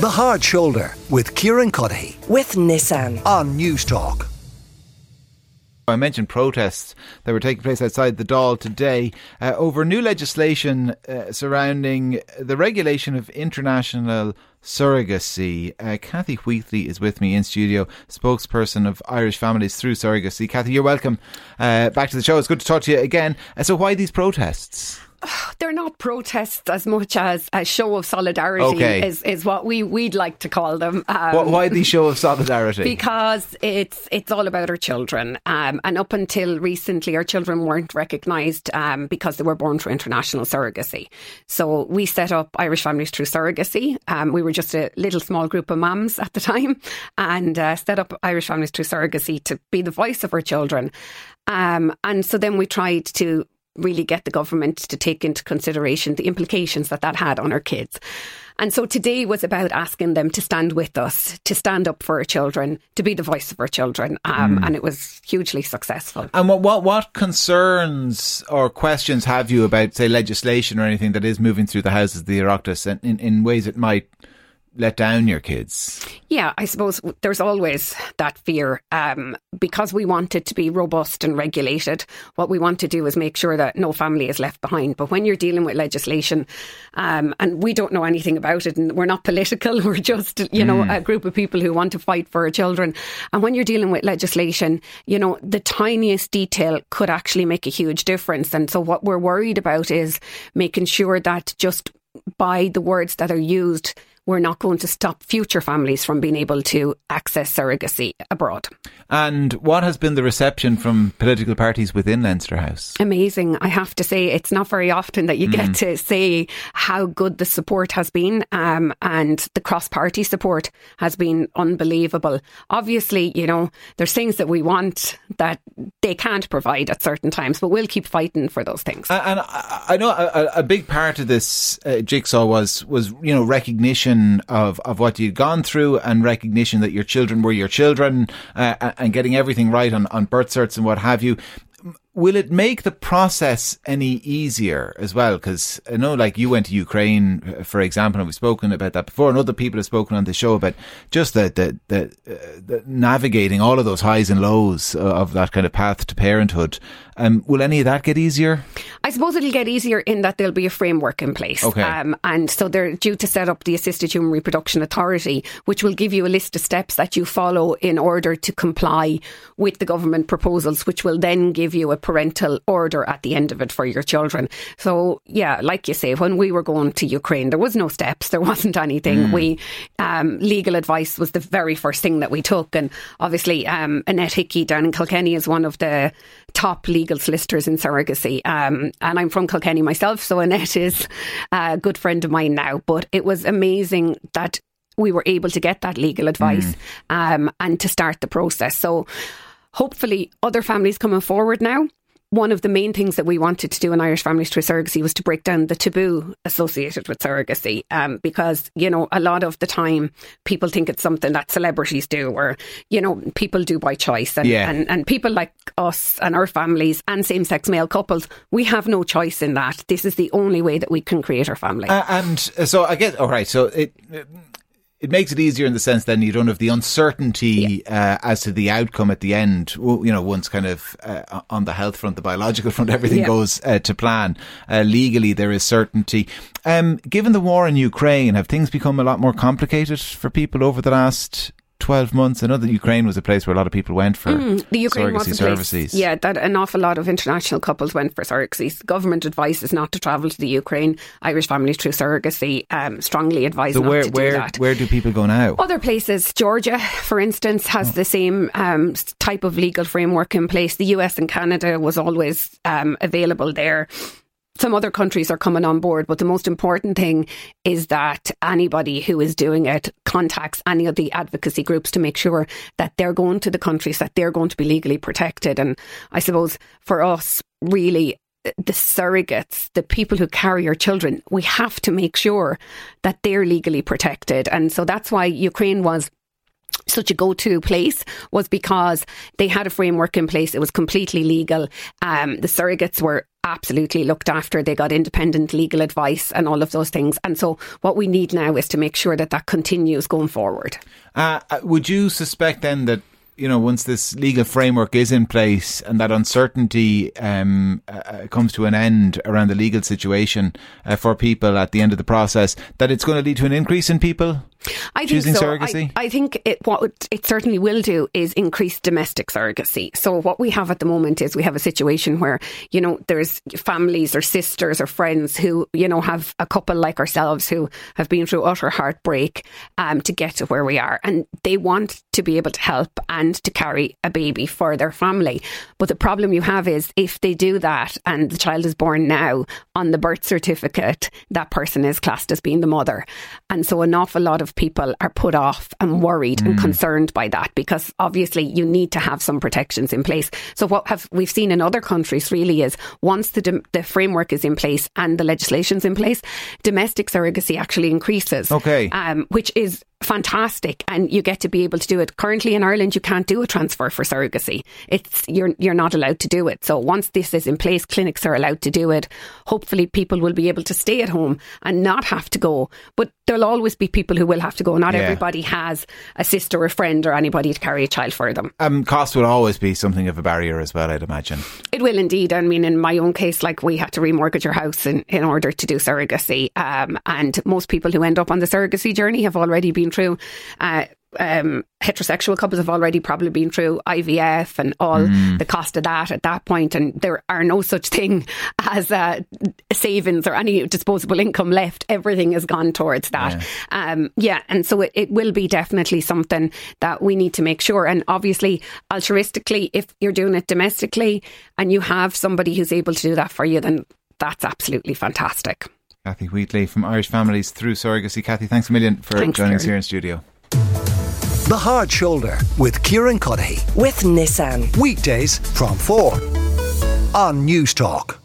The Hard Shoulder with Kieran Cuddihy with Nissan on Newstalk. I mentioned protests that were taking place outside the Dáil today uh, over new legislation uh, surrounding the regulation of international surrogacy. Uh, Cathy Wheatley is with me in studio, spokesperson of Irish Families Through Surrogacy. Cathy, you're welcome uh, back to the show. It's good to talk to you again. Uh, so, why these protests? they're not protests as much as a show of solidarity okay. is, is what we we'd like to call them. Um, why the show of solidarity? Because it's it's all about our children, um, and up until recently, our children weren't recognised um, because they were born through international surrogacy. So we set up Irish Families Through Surrogacy. Um, we were just a little small group of mums at the time, and uh, set up Irish Families Through Surrogacy to be the voice of our children. Um, and so then we tried to really get the government to take into consideration the implications that that had on our kids. And so today was about asking them to stand with us, to stand up for our children, to be the voice of our children. Um, mm. And it was hugely successful. And what, what, what concerns or questions have you about, say, legislation or anything that is moving through the houses of the Oireachtas in, in ways it might let down your kids? Yeah, I suppose there's always that fear. Um, because we want it to be robust and regulated, what we want to do is make sure that no family is left behind. But when you're dealing with legislation, um, and we don't know anything about it, and we're not political, we're just, you know, mm. a group of people who want to fight for our children. And when you're dealing with legislation, you know, the tiniest detail could actually make a huge difference. And so what we're worried about is making sure that just by the words that are used, we're not going to stop future families from being able to access surrogacy abroad. And what has been the reception from political parties within Leinster House? Amazing. I have to say, it's not very often that you mm. get to say how good the support has been, um, and the cross party support has been unbelievable. Obviously, you know, there's things that we want that they can't provide at certain times, but we'll keep fighting for those things. And I know a, a big part of this uh, jigsaw was was you know recognition of of what you'd gone through and recognition that your children were your children uh, and getting everything right on on birth certs and what have you will it make the process any easier as well? Because I know, like you went to Ukraine, uh, for example, and we've spoken about that before, and other people have spoken on the show about just the the, the, uh, the navigating all of those highs and lows of that kind of path to parenthood. Um, will any of that get easier? I suppose it'll get easier in that there'll be a framework in place. Okay. Um, and so they're due to set up the Assisted Human Reproduction Authority, which will give you a list of steps that you follow in order to comply with the government proposals, which will then give you a parental order at the end of it for your children. So, yeah, like you say, when we were going to Ukraine, there was no steps, there wasn't anything. Mm. We um, legal advice was the very first thing that we took, and obviously um, Annette Hickey down in Kilkenny is one of the top legal solicitors in surrogacy. Um, and I'm from Kilkenny myself, so Annette is a good friend of mine now. But it was amazing that we were able to get that legal advice mm. um, and to start the process. So hopefully, other families coming forward now one of the main things that we wanted to do in Irish Families Through Surrogacy was to break down the taboo associated with surrogacy. Um, because, you know, a lot of the time people think it's something that celebrities do or, you know, people do by choice. And, yeah. and, and people like us and our families and same sex male couples, we have no choice in that. This is the only way that we can create our family. Uh, and so I guess, all right, so it it makes it easier in the sense then you don't have the uncertainty yeah. uh, as to the outcome at the end. You know, once kind of uh, on the health front, the biological front, everything yeah. goes uh, to plan. Uh, legally, there is certainty. Um, given the war in Ukraine, have things become a lot more complicated for people over the last 12 months. I know that Ukraine was a place where a lot of people went for mm, the Ukraine surrogacy services. Yeah, that an awful lot of international couples went for surrogacy. Government advice is not to travel to the Ukraine. Irish families through surrogacy um, strongly advise so not where, to where, do that. Where do people go now? Other places, Georgia, for instance, has oh. the same um, type of legal framework in place. The US and Canada was always um, available there some other countries are coming on board, but the most important thing is that anybody who is doing it contacts any of the advocacy groups to make sure that they're going to the countries that they're going to be legally protected. And I suppose for us, really, the surrogates, the people who carry our children, we have to make sure that they're legally protected. And so that's why Ukraine was such a go-to place was because they had a framework in place. It was completely legal. Um, the surrogates were absolutely looked after. They got independent legal advice and all of those things. And so, what we need now is to make sure that that continues going forward. Uh, uh would you suspect then that you know, once this legal framework is in place and that uncertainty um, uh, uh, comes to an end around the legal situation uh, for people at the end of the process, that it's going to lead to an increase in people I think Choosing so. surrogacy? I, I, think it, what it certainly will do is increase domestic surrogacy. So what we have at the moment is we have a situation where, you know, there's families or sisters or friends who, you know, have a couple like ourselves who have been through utter heartbreak um, to get to where we are. And they want to be able to help and to carry a baby for their family. But the problem you have is if they do that and the child is born now on the birth certificate, that person is classed as being the mother. And so an awful lot of of people are put off and worried mm. and concerned by that because obviously you need to have some protections in place. So what have we've seen in other countries really is once the the framework is in place and the legislation's in place, domestic surrogacy actually increases. Okay, um, which is fantastic and you get to be able to do it. Currently in Ireland you can't do a transfer for surrogacy. It's you're you're not allowed to do it. So once this is in place clinics are allowed to do it. Hopefully people will be able to stay at home and not have to go. But there'll always be people who will have to go. Not yeah. everybody has a sister or a friend or anybody to carry a child for them. Um cost will always be something of a barrier as well, I'd imagine. It will indeed. I mean in my own case like we had to remortgage our house in, in order to do surrogacy. Um, and most people who end up on the surrogacy journey have already been through uh, um, heterosexual couples have already probably been through IVF and all mm. the cost of that at that point, and there are no such thing as uh, savings or any disposable income left. Everything has gone towards that. Yeah, um, yeah and so it, it, will be definitely something that we need to make sure. And obviously, altruistically, if you're doing it domestically and you have somebody who's able to do that for you, then that's absolutely fantastic. Cathy Wheatley from Irish Families Through Surrogacy. Cathy, thanks a million for thanks, joining Kieran. us here in studio. The Hard Shoulder with Kieran Cuddihy. With Nissan. Weekdays from 4 on Newstalk.